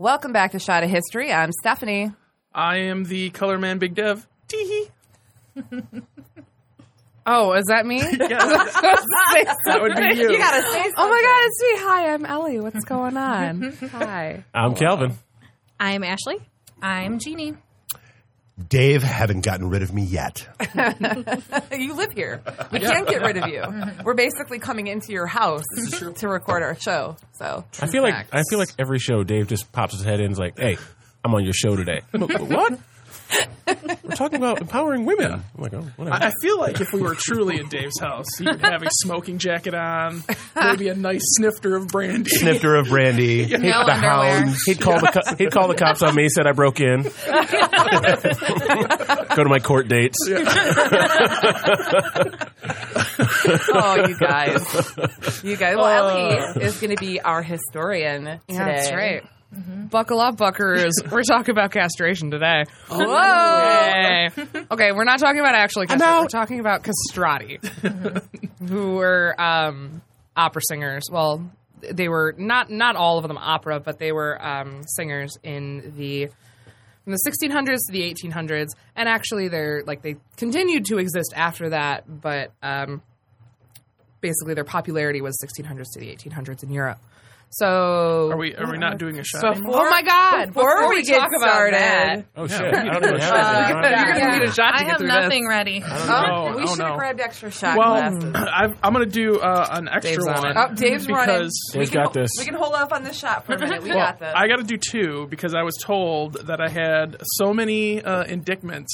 Welcome back to Shot of History. I'm Stephanie. I am the color man, Big Dev. Teehee. Oh, is that me? Yeah, that would be you. You gotta say something. Oh my god, it's me. Hi, I'm Ellie. What's going on? Hi. I'm Calvin. I'm Ashley. I'm Jeannie. Dave haven't gotten rid of me yet. you live here. We can't get rid of you. We're basically coming into your house to record our show. So I feel like I feel like every show Dave just pops his head in and is like, "Hey, I'm on your show today." What? We're talking about empowering women. I'm like, oh, whatever. I I feel like if we were truly in Dave's house, he would have a smoking jacket on, maybe a nice snifter of brandy. Snifter of brandy, No the underwear. hounds. He'd call the co- he'd call the cops on me. Said I broke in. Go to my court dates. Oh, you guys. You guys. Well, Ellie uh. is going to be our historian today. Yeah, that's right. Buckle up, buckers. We're talking about castration today. Whoa. Yay. Okay, we're not talking about actually castration. We're talking about castrati, who were um, opera singers. Well, they were not not all of them opera, but they were um, singers in the from the 1600s to the 1800s, and actually they're like they continued to exist after that, but um, basically their popularity was 1600s to the 1800s in Europe. So Are we are we not doing a shot? anymore? oh my god! Before Before, we we, get talk about started. that, Oh shit! I don't even have Uh, you're gonna need a shot to I get have through nothing ready. Oh, know. we I don't should have grabbed extra shot Well, glasses. I've, I'm going to do uh, an extra Dave's one. it. Oh, Dave's running. because Dave's We got ho- this. We can hold off on this shot for a minute. We well, got this. I got to do two because I was told that I had so many uh, indictments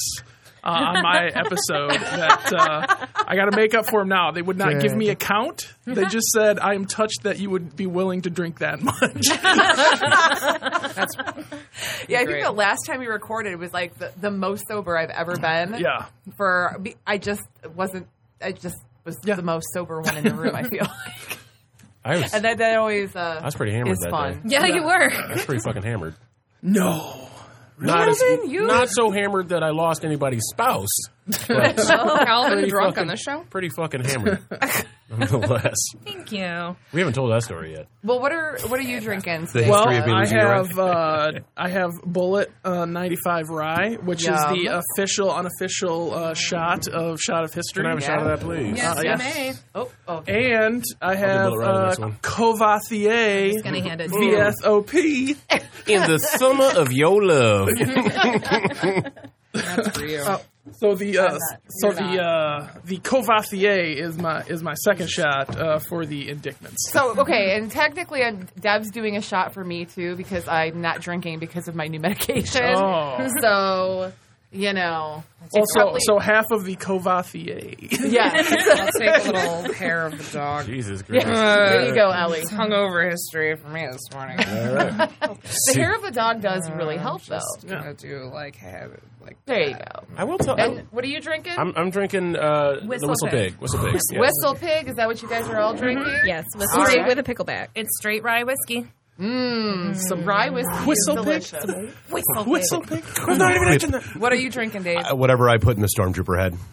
uh, on my episode that uh, I got to make up for them now. They would not give me a count. They just said, "I am touched that you would be willing to drink that much." That's yeah, I think the last time we recorded was like the, the most sober I've ever been. yeah. For be- I just wasn't. I just was Yeah. the most sober one in the room. I feel like, I was, and that, that always uh, I was pretty hammered is that fun. day. Yeah, you were. I was pretty fucking hammered. No. Not, as, not so hammered that I lost anybody's spouse. But Calvin drunk fucking- on this show. pretty fucking hammered, nonetheless. Thank you. We haven't told that story yet. Well, what are what are you drinking? The? Well, of me I have uh, I have Bulleit uh, 95 Rye, which is the official unofficial uh, shot of Shot of History. Can I have a shot of that, please? Yes, Uh, you yes. may. Oh, oh. And I have Bulleit Rye on uh. Courvoisier Gonna hand it to you. VSOP. In the summer of your love. That's for you. So the uh, not. so You're the uh, the Courvoisier is my is my second shot uh, for the indictments. So okay, and technically, uh, Deb's doing a shot for me too because I'm not drinking because of my new medication. Oh. So you know, it's Also, probably- so half of the Courvoisier. yeah. I'll take a little hair of the dog. Jesus Christ. there you go, Ellie. Hungover history for me this morning. The hair of the dog does really help, though. Just gonna do like have it like There you go. I will tell. And what are you drinking? I'm, I'm drinking uh, the Whistle Whistle Pig. Pig. Whistle Pig. yes. Whistle pig. Is that what you guys are all drinking? Yes, with, All straight right. with a pickleback. It's straight rye whiskey. Mmm. Some rye whiskey. Whistle is pig? delicious. Whistle. Whistle pig. What are you drinking, Dave? Uh, whatever I put in the stormtrooper head.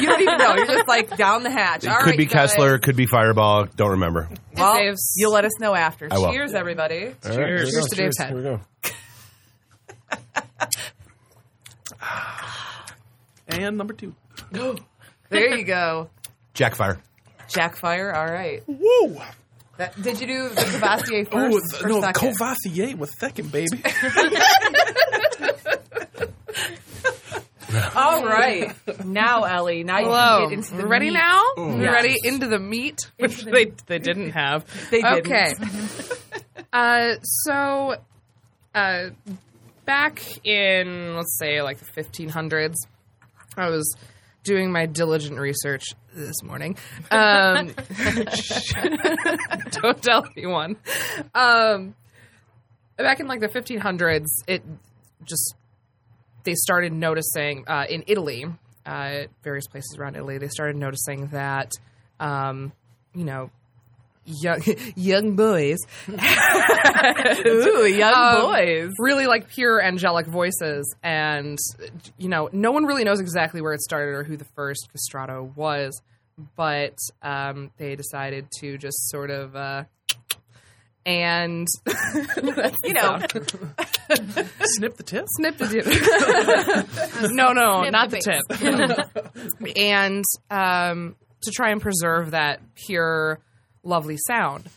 you don't even know. You're just like down the hatch. It All could right, be guys. Kessler, could be Fireball. Don't remember. Well, Dave's- you'll let us know after. I will. Cheers, everybody. All right, Cheers. here Cheers to Dave's head. Here we go. And number two. There you go. Jackfire. Jackfire. All right. Woo! That, did you do the Courvoisier Oh, first th- or no, second? Courvoisier with theckin', baby. All right. Now, Ellie. Now you Hello. can get into the We're ready meat. now? Yes. We're ready into the meat, which they they didn't have. They didn't. Okay. uh, so, uh, back in let's say like the 1500s, I was doing my diligent research this morning. Um, don't tell anyone. Um, back in like the 1500s, it just they started noticing uh, in Italy, uh, various places around Italy, they started noticing that, um, you know, young young boys, Ooh, young Um, boys. really like pure angelic voices, and you know, no one really knows exactly where it started or who the first castrato was, but um, they decided to just sort of. Uh, and You know, Snip the tip. snip the tip. no, no, Snip not the the tip. and um, to try and preserve that pure, lovely sound.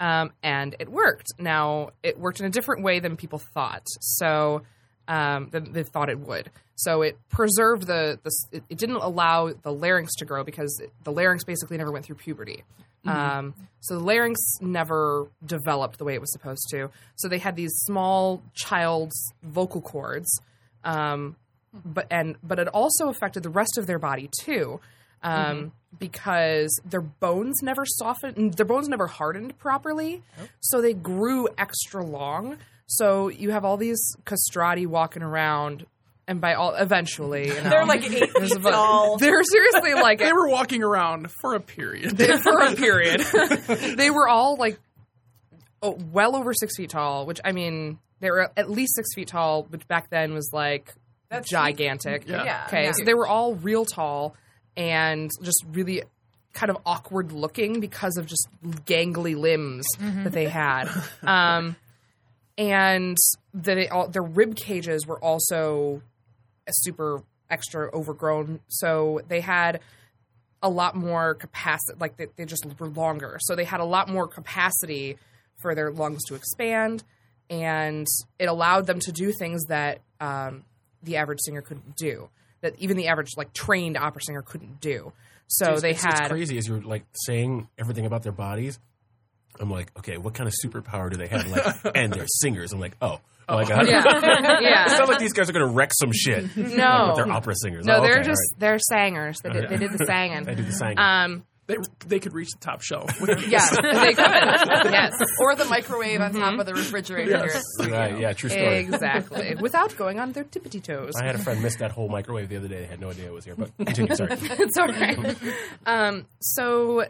Um, and it worked. Now, it worked in a different way than people thought. So, um, than they thought it would. So it preserved the, the it, it didn't allow the larynx to grow because the larynx basically never went through puberty. Um, so the larynx never developed the way it was supposed to. So they had these small child's vocal cords, um, but and but it also affected the rest of their body too, um, because their bones never softened, their bones never hardened properly, so they grew extra long. So you have all these castrati walking around, and by all eventually, you know, they're like eight feet tall. They're seriously like They were walking around for a period. for a period. they were all like oh, well over six feet tall, which I mean, they were at least six feet tall, which back then was like That's gigantic. Yeah. Yeah. Okay, yeah. so they were all real tall and just really kind of awkward looking because of just gangly limbs that they had. Um, and they all, their rib cages were also super extra overgrown. So they had a lot more capacity, like they, they just were longer. So they had a lot more capacity for their lungs to expand, and it allowed them to do things that um, the average singer couldn't do, that even the average like trained opera singer couldn't do. So it's, they it's, had it's crazy as you're like saying everything about their bodies. I'm like, okay, what kind of superpower do they have? Like, and they're singers. I'm like, oh, oh my god. yeah, It's yeah. not like these guys are going to wreck some shit. No. but they're opera singers. No, Oh, they're just all they're singers. They did, they did the singing. I do the singing. Um, They they could reach the top shelf. yes, they could. Yes, or the microwave on top of the refrigerator. here. right, yeah, true story. exactly. Without going on their tippity toes. I had a friend miss that whole microwave the other day. They had no idea it was here. But continue. Sorry. it's all right. Um, so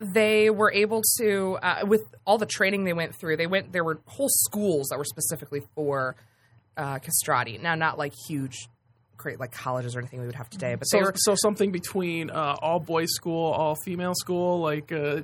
they were able to, uh, with all the training they went through, they went. There were whole schools that were specifically for uh, castrati. Now, not like huge, great like colleges or anything we would have today, but So, were. so something between uh, all boys school, all female school, like uh,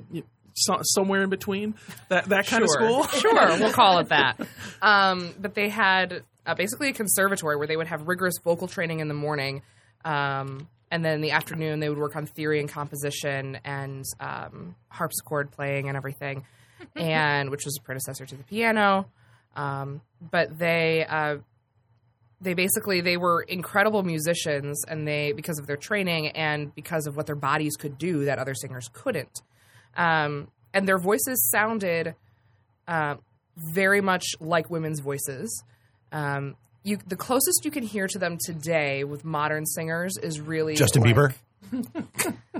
so, somewhere in between that that kind of school. sure, we'll call it that. Um, but they had uh, basically a conservatory where they would have rigorous vocal training in the morning, um, and then in the afternoon they would work on theory and composition and um, harpsichord playing and everything, and which was a predecessor to the piano. Um, but they uh, they basically they were incredible musicians, and they because of their training and because of what their bodies could do that other singers couldn't. Um, and their voices sounded uh, very much like women's voices. Um, you, the closest you can hear to them today with modern singers is really Justin like- Bieber.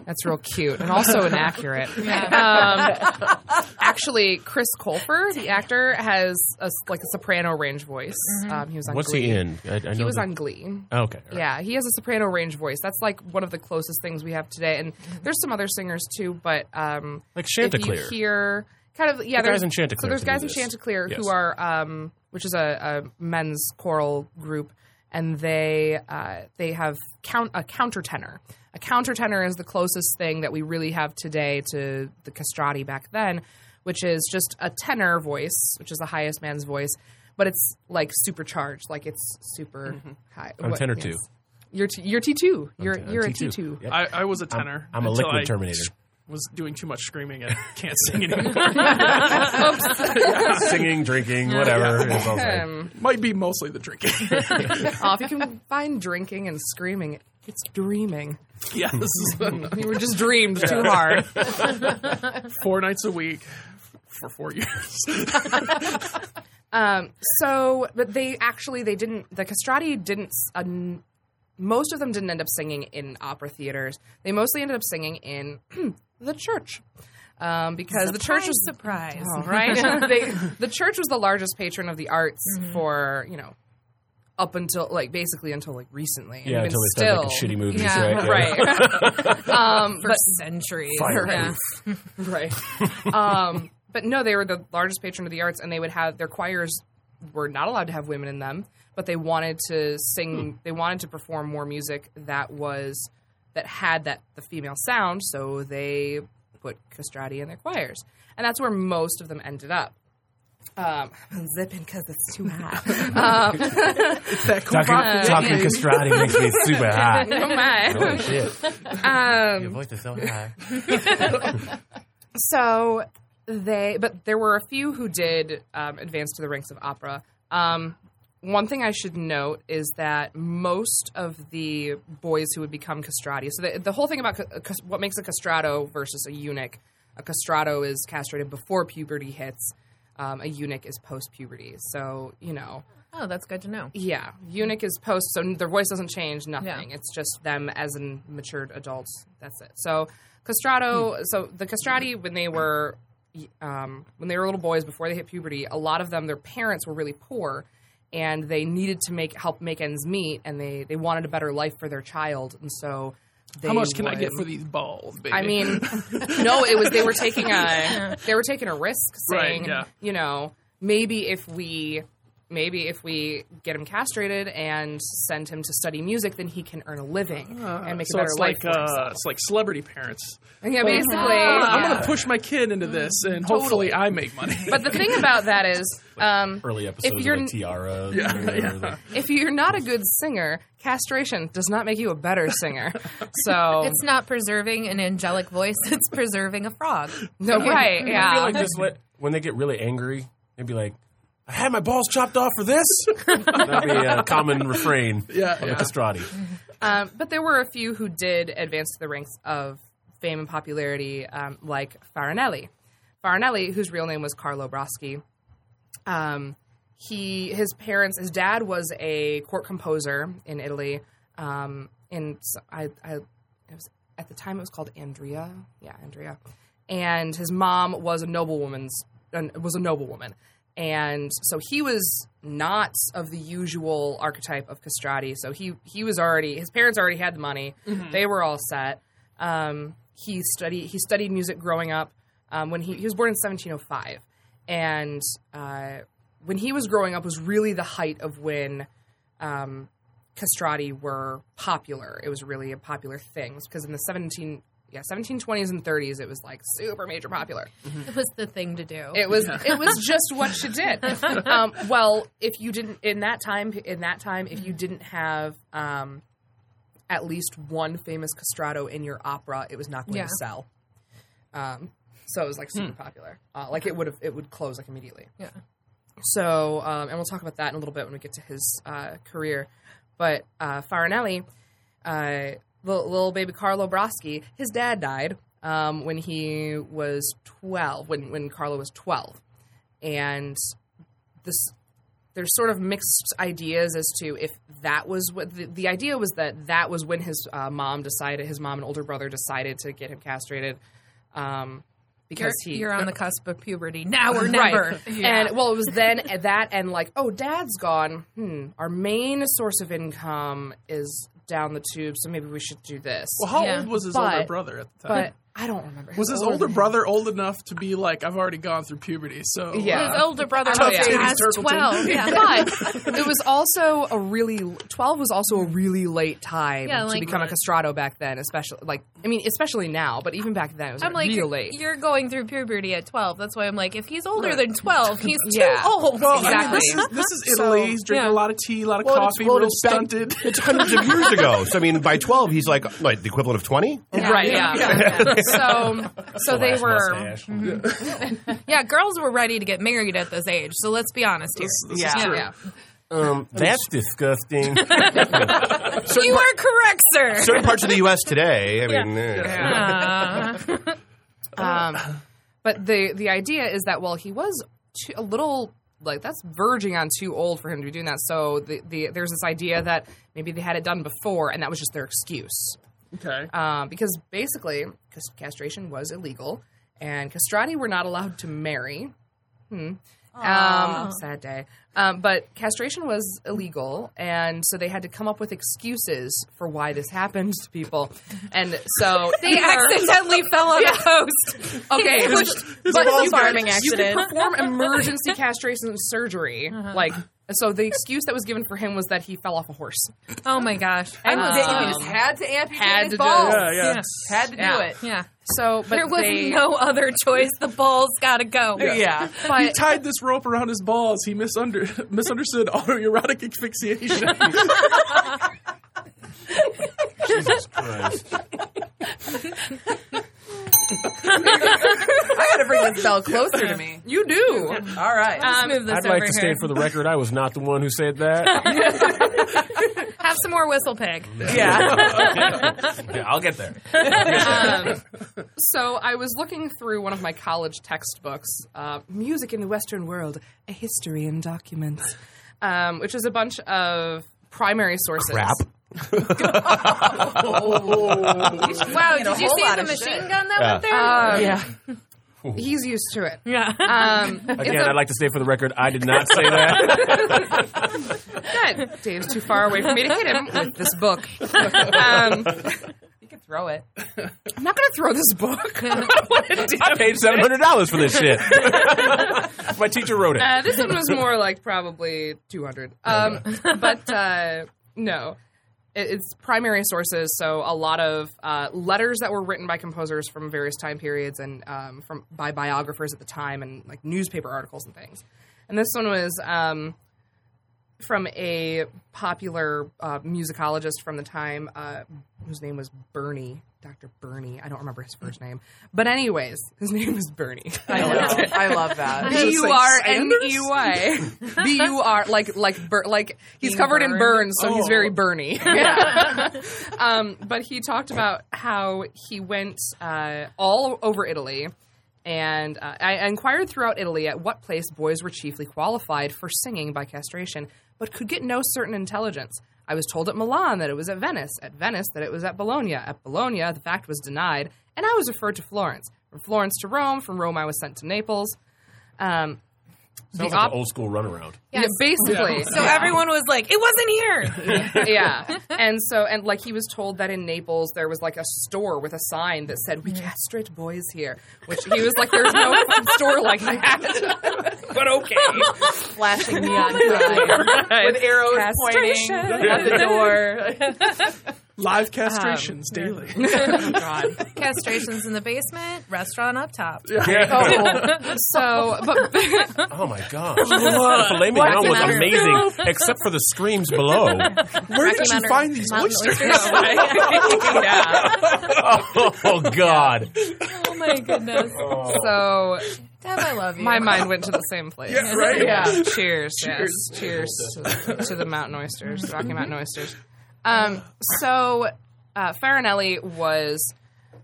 That's real cute and also inaccurate. Um, actually, Chris Colfer, the actor, has a, like a soprano range voice. Um, he was on What's Glee. he in? I, I He was that- on Glee. Oh, okay. all right. Yeah, he has a soprano range voice. That's like one of the closest things we have today. And there's some other singers too, but um, Like if you Chanticleer. hear kind of yeah, The guys there's in Chanticleer So there's guys in. Chanticleer Yes. who are um, which is a, a men's choral group, and they uh, they have count a countertenor. A countertenor is the closest thing that we really have today to the castrati back then, which is just a tenor voice, which is the highest man's voice, but it's like supercharged, like it's super high. I'm What- tenor yes. two. You're t- you're T two. You're t- I'm you're a T2. T two. Yep. I, I was a tenor. I'm a until liquid I Terminator. Was doing too much screaming and can't sing anymore. Singing, drinking, whatever. It's all right. Um, Might be mostly the drinking. oh, if you can find drinking and screaming, it's dreaming. yes, You were just dreamed too hard. four nights a week for four years. Um, so, but they actually they didn't. The castrati didn't. Uh, most of them didn't end up singing in opera theaters. They mostly ended up singing in the church. Um, because the church was surprise. Oh, right? they, the church was the largest patron of the arts for you know up until like basically until like recently. And Yeah, even until they start still, making shitty movies, Yeah, right? Yeah. right? um, for but centuries. Fire Yeah. right. um, but no, they were the largest patron of the arts, and they would have their choirs were not allowed to have women in them, but they wanted to sing. They wanted to perform more music that was that had that the female sound, so they put castrati in their choirs, and that's where most of them ended up. Um, I'm zipping because it's too hot. um, That Talking, Uh, talking castrati makes me super hot. oh my. Holy shit. Um, Your voice is so high. So they, but there were a few who did um, advance to the ranks of opera. Um, one thing I should note is that most of the boys who would become castrati, so the, the whole thing about ca- cas- what makes a castrato versus a eunuch, a castrato is castrated before puberty hits, um, a eunuch is post puberty. So, you know, Oh, that's good to know. yeah, eunuch is post, so their voice doesn't change, nothing. Yeah. It's just them as in matured adults. That's it. So castrato, so the castrati when they were um, when they were little boys before they hit puberty, a lot of them their parents were really poor, and they needed to make help make ends meet, and they they wanted a better life for their child, and so. How much can I get for these balls, baby? I mean, no, it was they were taking a they were taking a risk, Right, saying, yeah. you know, maybe if we maybe if we get him castrated and send him to study music, then he can earn a living and make so a better it's life like for uh, it's like celebrity parents. Yeah, basically. I'm gonna push my kid into this, and hopefully I make money. But the thing about that is, um, Early episodes If you're- of like Tiara. Yeah, or yeah. if you're not a good singer, castration does not make you a better singer. So It's not preserving an angelic voice; it's preserving a frog. no, right, I feel yeah. like this, when they get really angry, they'd be like, I had my balls chopped off for this. That'd be a common refrain Yeah, of yeah. a castrati. Um, but there were a few who did advance to the ranks of fame and popularity, um, like Farinelli. Farinelli, whose real name was Carlo Broschi, um, he his parents, his dad was a court composer in Italy. Um, in s- I, I it was at the time it was called Andria, yeah, Andria, and his mom was a noblewoman's uh, was a noblewoman. And so he was not of the usual archetype of castrati. So he he was already his parents already had the money; they were all set. Um, he studied he studied music growing up. Um, when he he was born in 1705, and uh, when he was growing up was really the height of when um, castrati were popular. It was really a popular thing because in the 17 yeah 1720s and 30s it was like super major popular. It was the thing to do. It was it was just what you did. Um, well, if you didn't in that time in that time if you didn't have um, at least one famous castrato in your opera, it was not going Yeah. to sell. Um, so it was like super popular. Uh, like it would have it would close like immediately. Yeah. So um, and we'll talk about that in a little bit when we get to his uh, career. But uh, Farinelli, uh, little, little baby Carlo Broschi, his dad died um, when he was twelve. When when Carlo was twelve, and this there's sort of mixed ideas as to if that was what the, the idea was that that was when his uh, mom decided his mom and older brother decided to get him castrated um, You're, because he you're on the cusp of puberty now or Right. never. And well, it was then that and like, oh, dad's gone. Hmm. Our main source of income is down the tube, so maybe we should do this. Well, how Yeah. old was his But- older brother at the time? but I don't remember. was his older older brother old enough to be like, I've already gone through puberty, so Yeah. his uh, older brother Oh, was yeah. past twelve. Yeah. But it was also a really twelve was also a really late time Yeah, to like- become a castrato back then, especially like I mean, especially now, but even back then it was I'm like, real you're, late. you're going through puberty at 12. That's why I'm like, if he's older than 12, he's too Yeah. old. Well, I mean, Exactly. this is this is Italy. He's drinking yeah. a lot of tea, a lot of Well, it's- coffee, well, real it's back- stunted. It's hundreds of years ago. So I mean, by twelve, he's like like the equivalent of twenty. right, yeah. So so they Flash were mustache. Yeah, girls were ready to get married at this age. So let's be honest here. This yeah, is true. yeah. Um, that's disgusting. You are correct, sir. Certain parts of the U.S. today. I mean, eh. Uh, Um, but the the idea is that well, he was too, a little like that's verging on too old for him to be doing that. So the, the there's this idea that maybe they had it done before, and that was just their excuse. Okay. Um, because basically, cas- castration was illegal, and castrati were not allowed to marry. Hmm. Um, sad day. Um, but castration was illegal, and so they had to come up with excuses for why this happened to people. And so They accidentally fell on a post. Okay, Which- but balls you farming could, you could perform emergency castration surgery, like. So the excuse that was given for him was that he fell off a horse. Oh my gosh. And Um, they just had to amputate had his to balls. do- Yeah, yeah. Had to do it. Yeah. So, but There was they, no other choice. The balls gotta go. Yeah. He but tied this rope around his balls. He misunder- misunderstood autoerotic asphyxiation. Jesus Christ. I got to bring this bell closer to me. you do. All right. Let's move this I'd over like to here. state for the record, I was not the one who said that. Have some more whistle pig. yeah. yeah, I'll get there. Um, so I was looking through one of my college textbooks, uh, "Music in the Western World: A History in Documents," um, which is a bunch of primary sources. Crap. Wow, did you see the machine shit. gun that Yeah. went there? Um, Yeah. He's used to it. yeah. Um, Again, I'd like to say for the record, I did not say that. Good. Dave's too far away for me to hit him with this book. Um, You can throw it. I'm not going to throw this book. I don't want to do I paid seven hundred dollars for this shit. My teacher wrote it. Uh, this one was more like probably 200. Um, but uh, no, it, it's primary sources. So a lot of uh, letters that were written by composers from various time periods and um, from by biographers at the time, and like newspaper articles and things. And this one was um, from a popular uh, musicologist from the time, uh, whose name was Burney. Dr. Burney. I don't remember his first name. But, anyways, his name was Burney. I love, I love that. B U R N E Y. B U R like like bur- like he's Being covered in burns, so he's Oh. very Bernie. Yeah. um, but he talked about how he went uh, all over Italy. And uh, I I inquired throughout Italy at what place boys were chiefly qualified for singing by castration, but could get no certain intelligence. I was told at Milan that it was at Venice, at Venice that it was at Bologna, at Bologna the fact was denied, and I was referred to Florence. From Florence to Rome, from Rome I was sent to Naples. Um, Sounds the like op- an old school runaround. yeah, basically. So everyone was like, it wasn't here. yeah. And so, and like he was told that in Naples there was like a store with a sign that said, "We mm. castrate boys here," which he was like, "There's no store like that." but okay, flashing neon sign with arrows pointing at the door. Live um, castrations daily. Oh God. Castrations in the basement, restaurant up top. Yeah. So, but Oh my gosh. The filet mignon was amazing, except for the screams below. Where did you find these Mountain oysters? yeah. Oh God. Oh my goodness. So Deb, I love you. my mind went to the same place. Yeah, right? Yeah. Cheers. Yes. Cheers to, to the mountain oysters, Rocky Mountain oysters. Um, so uh, Farinelli was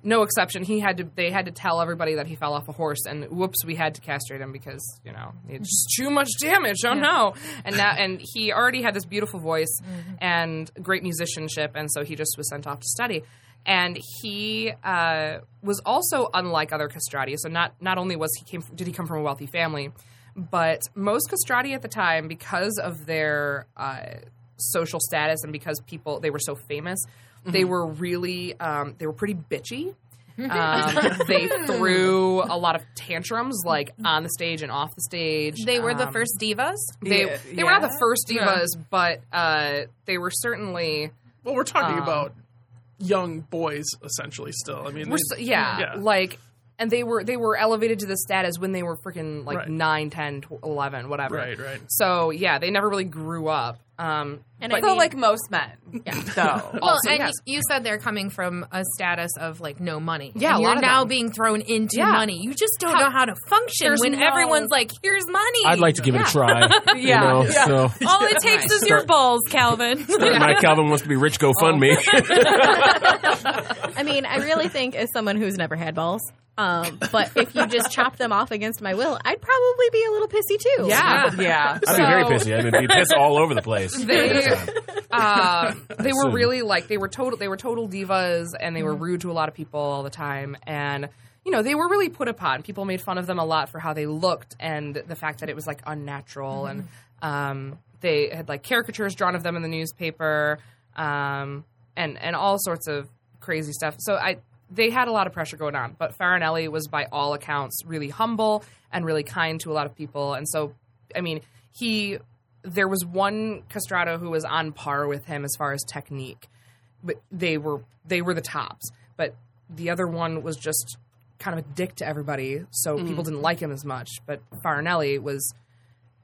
no exception. He had to. They had to tell everybody that he fell off a horse, and whoops, we had to castrate him because you know it's too much damage. Oh no! And now, and he already had this beautiful voice and great musicianship, and so he just was sent off to study. And he uh, was also unlike other castrati. So not not only was he came did he come from a wealthy family, but most castrati at the time, because of their uh, social status and because people they were so famous, they were really um, they were pretty bitchy. Um, they threw a lot of tantrums, like on the stage and off the stage. They were the Um, first divas. They Yeah, they were not the first divas, but uh, they were certainly Well, we're talking Um, about young boys, essentially. Still, I mean, We're they- so, yeah, Yeah. like and they were they were elevated to the status when they were freaking like Right. 9 10 11 whatever right, right. so yeah they never really grew up um And but I So mean- like most men, yeah. though. Well, also, and yes. you, you said they're coming from a status of like no money. Yeah, a you're lot of now them. being thrown into Yeah. money. You just don't How- know how to function There's when no- everyone's like, "Here's money." I'd like to give it a try. Yeah. You know, Yeah. so All it takes is your balls, Calvin. my Calvin wants to be rich. GoFundMe. I mean, I really think as someone who's never had balls, um, but if you just chop them off against my will, I'd probably be a little pissy too. Yeah. Yeah. I'd be very pissy. I'd be pissed all over the place. they uh, they were really like they were total they were total divas and they were rude to a lot of people all the time and you know they were really put upon people made fun of them a lot for how they looked and the fact that it was like unnatural and um, they had like caricatures drawn of them in the newspaper um, and and all sorts of crazy stuff so I they had a lot of pressure going on but Farinelli was by all accounts really humble and really kind to a lot of people and so I mean he there was one castrato who was on par with him as far as technique, but they were they were the tops. But the other one was just kind of a dick to everybody, so mm. people didn't like him as much. But Farinelli was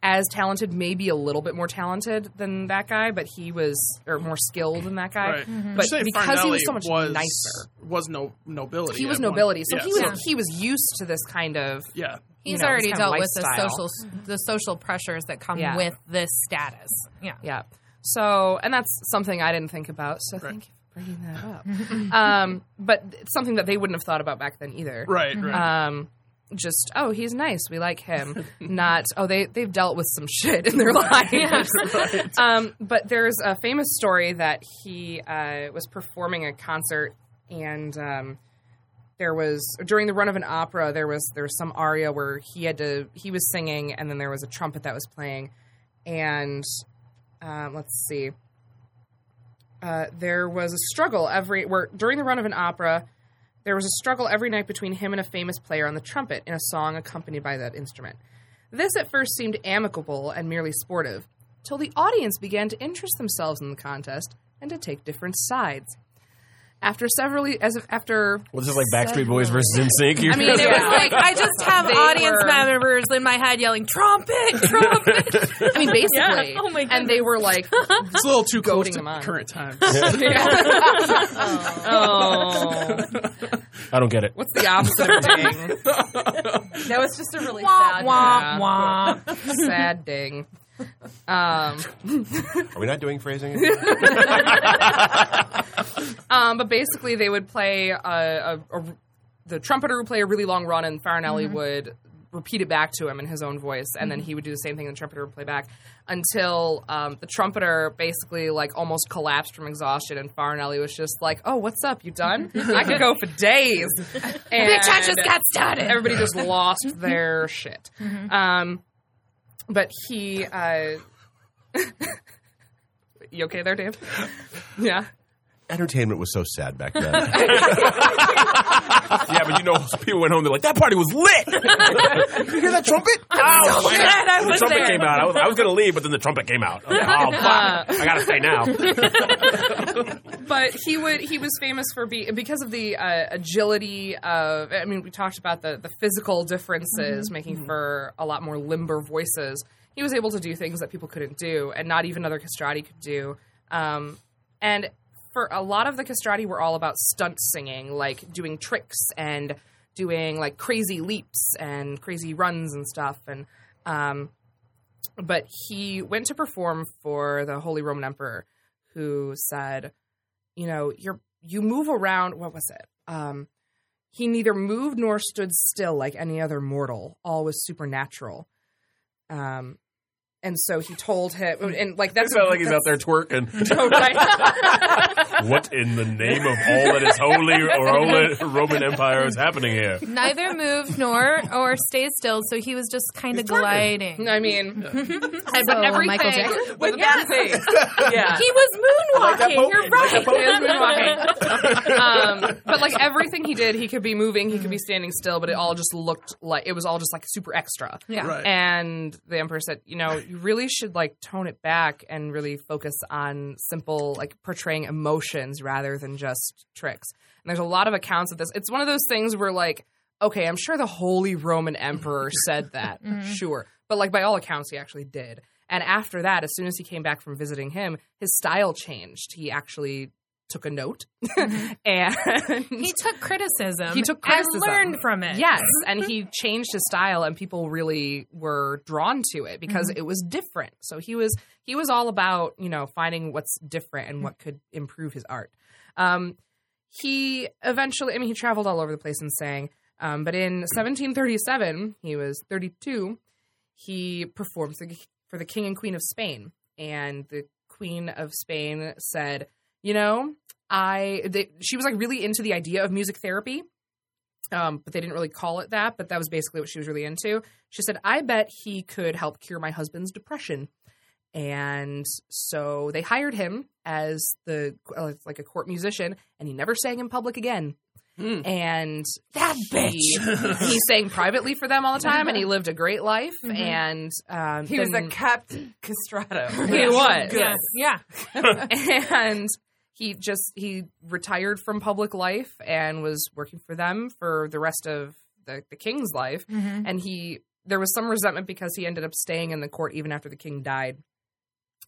as talented, maybe a little bit more talented than that guy, but he was or more skilled than that guy. Right. But You're saying because he was so much was, nicer, was no nobility. he was at one- nobility, so yeah, he was he was used to this kind of yeah. you He's know, already this kind of dealt with the social the social pressures that come Yeah. with this status. Yeah. Yeah. So, and that's something I didn't think about. So thank you for bringing that up. um, but it's something that they wouldn't have thought about back then either. Right, right. Um, just oh, he's nice. We like him. Not oh, they they've dealt with some shit in their lives. um, but there's a famous story that he uh, was performing a concert and. Um, there was during the run of an opera there was there was some aria where he had to he was singing and then there was a trumpet that was playing and um, let's see uh, there was a struggle every where during the run of an opera there was a struggle every night between him and a famous player on the trumpet in a song accompanied by that instrument. This at first seemed amicable and merely sportive till the audience began to interest themselves in the contest and to take different sides after several as of, after Well, this is like Backstreet Boys versus NSYNC. I mean, it was like I just have They audience were- members in my head yelling trumpet, trumpet. I mean, basically. Yeah. Oh my And they were like, It's a little too close Goading to them on. current times. Oh. oh, I don't get it. what's the opposite of ding? That was just a really wah, sad. wah, wah. Sad ding. Um, Are we not doing phrasing? um, but basically, they would play a, a, a, the trumpeter would play a really long run, and Farinelli would repeat it back to him in his own voice, and then he would do the same thing, and the trumpeter would play back until um, the trumpeter basically like almost collapsed from exhaustion, and Farinelli was just like, "Oh, what's up? You done? I could go for days." And Bitch, I just got started. everybody just lost their shit. Um, but he, uh, you okay there, Dave? Yeah. Entertainment was so sad back then. Yeah, but you know, people went home. They're like, "That party was lit." you hear that trumpet? Oh, so man. glad I the was trumpet there. came out. I was, I was going to leave, but then the trumpet came out. I like, oh, fuck. I got to stay now. but he would he was famous for be because of the uh, agility of I mean we talked about the the physical differences making for a lot more limber voices. He was able to do things that people couldn't do, and not even other castrati could do. Um, and for a lot of the castrati were all about stunt singing, like doing tricks and doing like crazy leaps and crazy runs and stuff. And um, but he went to perform for the Holy Roman Emperor, who said, "You know, you're you move around. What was it? Um, he neither moved nor stood still like any other mortal. All was supernatural." Um, and so he told him, and like that's It's not like he's out there twerking. Oh, right. what in the name of all that is holy or Roman, Roman Empire is happening here? Neither moved nor or stayed still, so he was just kind of gliding. I mean, and, So, but everything Michael Jackson? with that face. Yeah. He was moonwalking. You're right. He was moonwalking. um, but like everything he did, he could be moving, he could be standing still, but it all just looked like it was all just like super extra. Yeah. Right. And the emperor said, you know, you really should like tone it back and really focus on simple, like portraying emotions rather than just tricks. And there's a lot of accounts of this. It's one of those things where like, okay, I'm sure the Holy Roman Emperor said that, mm-hmm. sure, but like by all accounts, he actually did. And after that, as soon as he came back from visiting him, his style changed. He actually took a note and He took criticism. He took criticism. and learned from it. Yes, and he changed his style, and people really were drawn to it because it was different. So he was he was all about you know finding what's different and what could improve his art. Um, he eventually, I mean, he traveled all over the place and sang. Um, but in 1737, he was 32. He performed for the King and Queen of Spain, and the Queen of Spain said, "You know, I." They, she was like really into the idea of music therapy, um, but they didn't really call it that. But that was basically what she was really into. She said, "I bet he could help cure my husband's depression." And so they hired him as the uh, like a court musician, and he never sang in public again. And that bitch, he, sang privately for them all the time, and he lived a great life. And um, He was a then- kept castrato. He was. Yeah. Yeah. and he just he retired from public life and was working for them for the rest of the, the king's life Mm-hmm. and he there was some resentment because he ended up staying in the court even after the king died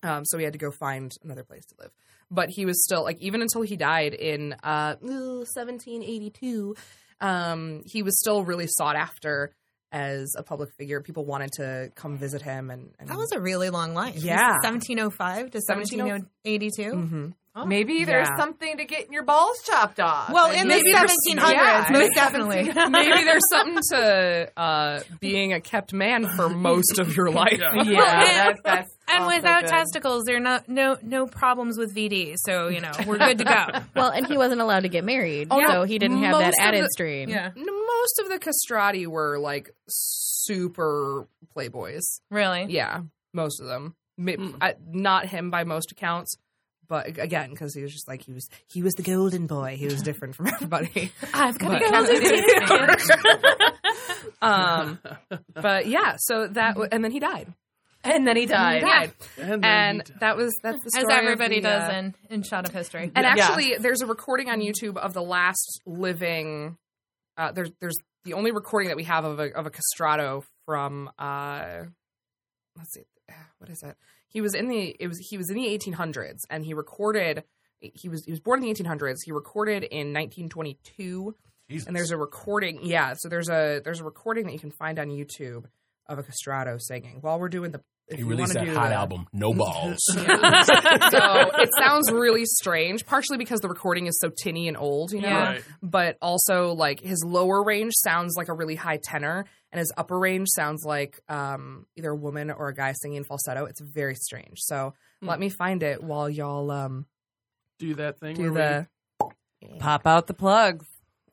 um, so he had to go find another place to live but he was still like even until he died in uh, 1782 um, he was still really sought after as a public figure people wanted to come visit him and, and That was a really long life. Yeah. 1705 to 1782. Mhm. Maybe there's Yeah. something to getting your balls chopped off. Well, in the maybe there's- 1700s, yeah, most definitely. maybe there's something to uh, being a kept man for most of your life. Yeah. Yeah, that, that's And without good. testicles, there are no, no no problems with VD. So you know we're good to go. Well, and he wasn't allowed to get married, Oh, so no. he didn't have Most that added the- stream. yeah, Most of the castrati were like super playboys. really. Yeah, most of them. Ma- I- not him by most accounts, but again, because he was just like he was he was the golden boy. He was different from everybody. I've got But- to go. um, but yeah, so that w- and then he died. and then he died. He died, And, then and he- that was that's the As story of everybody the, does uh, in in shot of history. And Yeah. actually, there's a recording on YouTube of the last living. Uh, there's there's the only recording that we have of a of a castrato from. Uh, let's see, what is it? He was in the it was he was in the 1800s and he recorded. He was he was born in the 1800s. He recorded in 1922, Jesus. and there's a recording. Yeah, so there's a there's a recording that you can find on YouTube of a castrato singing while we're doing the. If he you released wanna that hot the- album, No Balls. so it sounds really strange, partially because the recording is so tinny and old, you know. Yeah. Right. But also, like his lower range sounds like a really high tenor, and his upper range sounds like um, either a woman or a guy singing in falsetto. It's very strange. So let me find it while y'all um, do that thing. do where the. Pop out the plugs.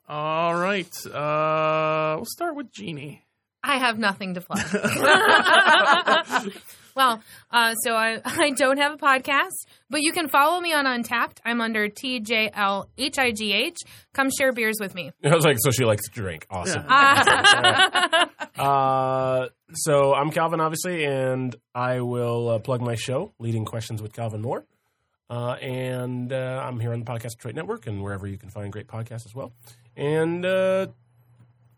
all right. Uh, we'll start with Jeannie. I have nothing to plug. well, uh, so I, I don't have a podcast, but you can follow me on Untappd. I'm under TJLHIGH. Come share beers with me. I was like, so she likes to drink. Awesome. Ah. Uh, so I'm Calvin, obviously, and I will uh, plug my show, Leading Questions with Calvin Moore. Uh, and uh, I'm here on the Podcast Detroit Network and wherever you can find great podcasts as well. And uh,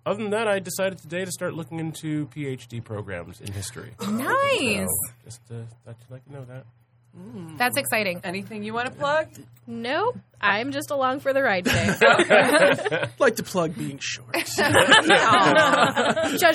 other than that, I decided today to start looking into PhD programs in history. nice. So just uh, thought you'd like to know that. That's exciting. Anything you want to plug? Nope. I'm just along for the ride today. I'd like to plug being short. Judge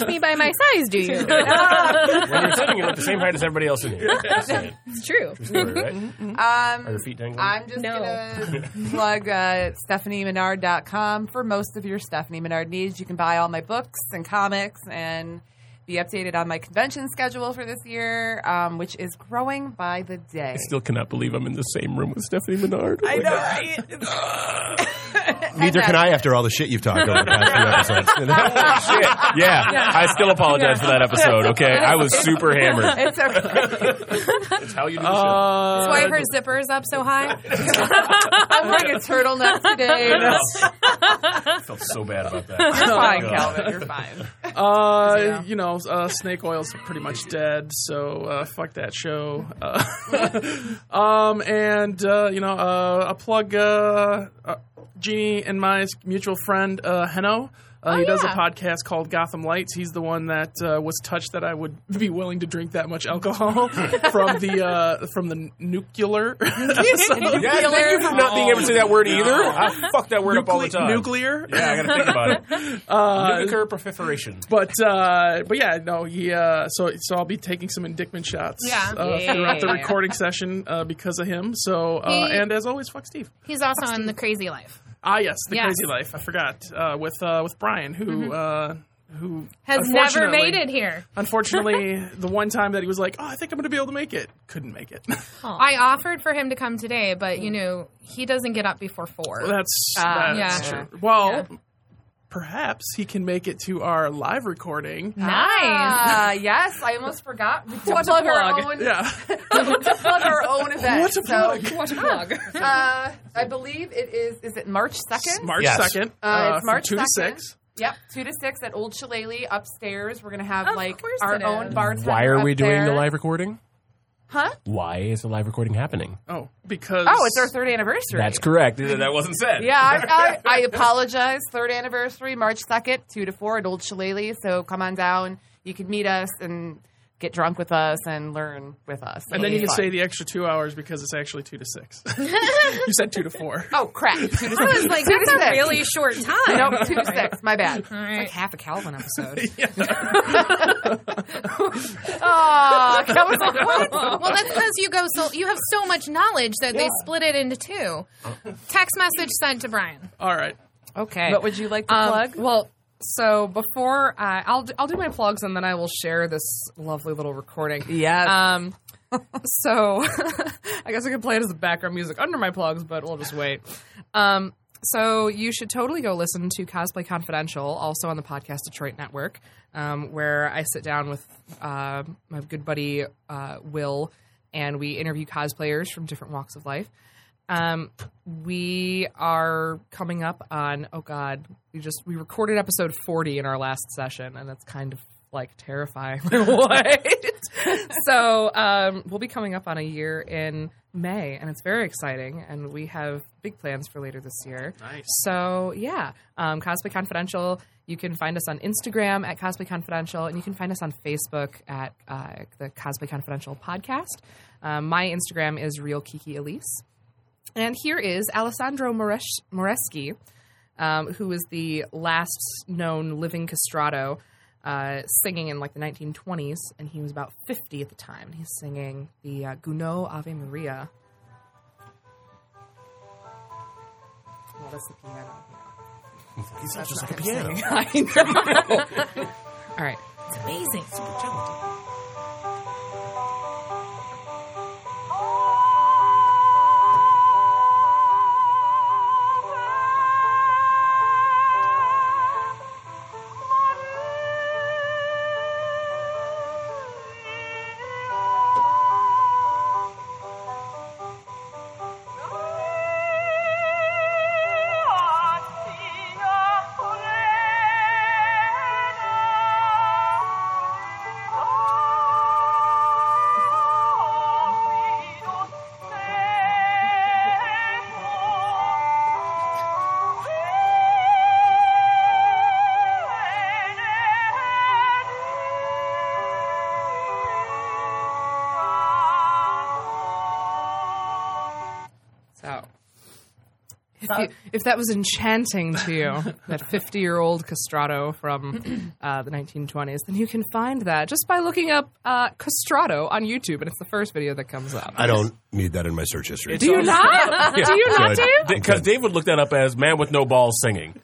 me by my size, do you? When you're sitting, you're at the same height as everybody else in here. It's true. True story, right? Um, Are your feet dangling? I'm just No. gonna plug uh, StephanieMenard.com for most of your Stephanie Menard needs. You can buy all my books and comics and be updated on my convention schedule for this year, um, which is growing by the day. I still cannot believe I'm in the same room with Stephanie Menard. I know, right? Neither can I after all the shit you've talked over the past few episodes. Shit. Yeah, I still apologize for that episode. Okay, I was super hammered. It's okay. That's how you do the Uh, That's why her zipper's up so high. I'm wearing a turtleneck today. No, I felt so bad about that. you're fine, God. Calvin. You're fine. Uh, you know, uh, Snake Oil's pretty much dead, so uh, fuck that show. Uh, um, and uh, you know, uh, a plug uh, uh, Jeannie and my mutual friend uh, Heno. Uh, he does a podcast called Gotham Lights. He's the one that uh, was touched that I would be willing to drink that much alcohol from the uh, from the nuclear. So- Yeah, thank you for not being able to say that word either. I fuck that word up all the time. nuclear. Yeah, I gotta think about it. Uh, Nuclear proliferation. But uh, but yeah, no, he. Uh, so so I'll be taking some indictment shots. Yeah. Uh, throughout the Yeah. recording session uh, because of him. So uh, He- and as always, fuck Steve. He's also on the Crazy Life. Ah, yes, the Yes. Crazy Life. I forgot uh, with uh, with Brian, who uh, who Has never unfortunately- made it here. Unfortunately, the one time that he was like, "Oh, I think I'm going to be able to make it," couldn't make it. I offered for him to come today, but you know he doesn't get up before four. that's Ah, that's yeah. true. Well, perhaps he can make it to our live recording. nice. Ah, yes, I almost forgot to What a plug our own Yeah, to plug our own event. What a plug. So, What a plug. uh, I believe it is. Is it March second? March Yes. second. Uh, it's March two to 2nd. six. Yep, two to six at Old Shillelagh upstairs. We're gonna have Of like our own is. bartender. Why are we up doing there. the live recording? Huh? Why is the live recording happening? Oh, because Oh, it's our third anniversary. That's correct. That wasn't said. Yeah, I, I, I apologize. Third anniversary, March 2nd, 2 to 4 at Old Shillelagh. So come on down. You can meet us and get drunk with us and learn with us. And then It'll you can fun. stay the extra two hours because it's actually two to six. you said two to four. Oh, crap. 2 to 6. I was like, Two that's a really short time. No, 2 to 6. My bad. All Like half a Calvin episode. Oh, that was like, what? Well, that's because you go so you have so much knowledge that they split it into two. Text message sent to Brian. All right. Okay. What would you like to Um, plug? Well, so before I, I'll I'll do my plugs and then I will share this lovely little recording. Yeah. Um. So I guess I could play it as the background music under my plugs, but we'll just wait. Um. So you should totally go listen to Cosplay Confidential, also on the Podcast Detroit Network, um, where I sit down with uh, my good buddy uh, Will, and we interview cosplayers from different walks of life. Um, we are coming up on oh god, we just we recorded episode forty in our last session, and it's kind of like terrifying. what? so um, we'll be coming up on a year in May, and it's very exciting, and we have big plans for later this year. Nice. So yeah, um, Cosplay Confidential. You can find us on Instagram at Cosplay Confidential, and you can find us on Facebook at uh, the Cosplay Confidential podcast. Um, my Instagram is Real Kiki Elise. And here is Alessandro Moresh- Moreschi, um, who is the last known living castrato, uh, singing in like the 1920s, and he was about 50 at the time. He's singing the uh, Gounod Ave Maria. Well, that's the piano. He sounds just like a piano. I know. All right. It's amazing. So, if, you, if that was enchanting to you, that 50 year old castrato from uh, the 1920s, then you can find that just by looking up uh, castrato on YouTube, and it's the first video that comes up. I don't need that in my search history. Do you not? Do you not, Good. Dave? Because Dave would look that up as man with no balls singing.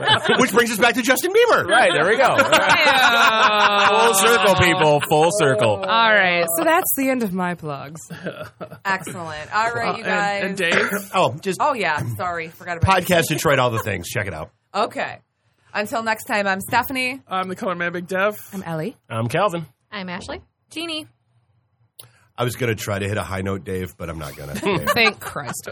Which brings us back to Justin Bieber. Right, there we go. Full circle, people. Full circle. All right, so that's the end of my plugs. Excellent. All right, you And, guys. and Dave, Oh, just Oh, yeah. Sorry. Forgot about podcast Detroit, all the things. Check it out. Okay. Until next time, I'm Stephanie. I'm the color man, Big Dev. I'm Ellie. I'm Calvin. I'm Ashley. Jeannie. I was going to try to hit a high note, Dave, but I'm not going to. Thank Christ.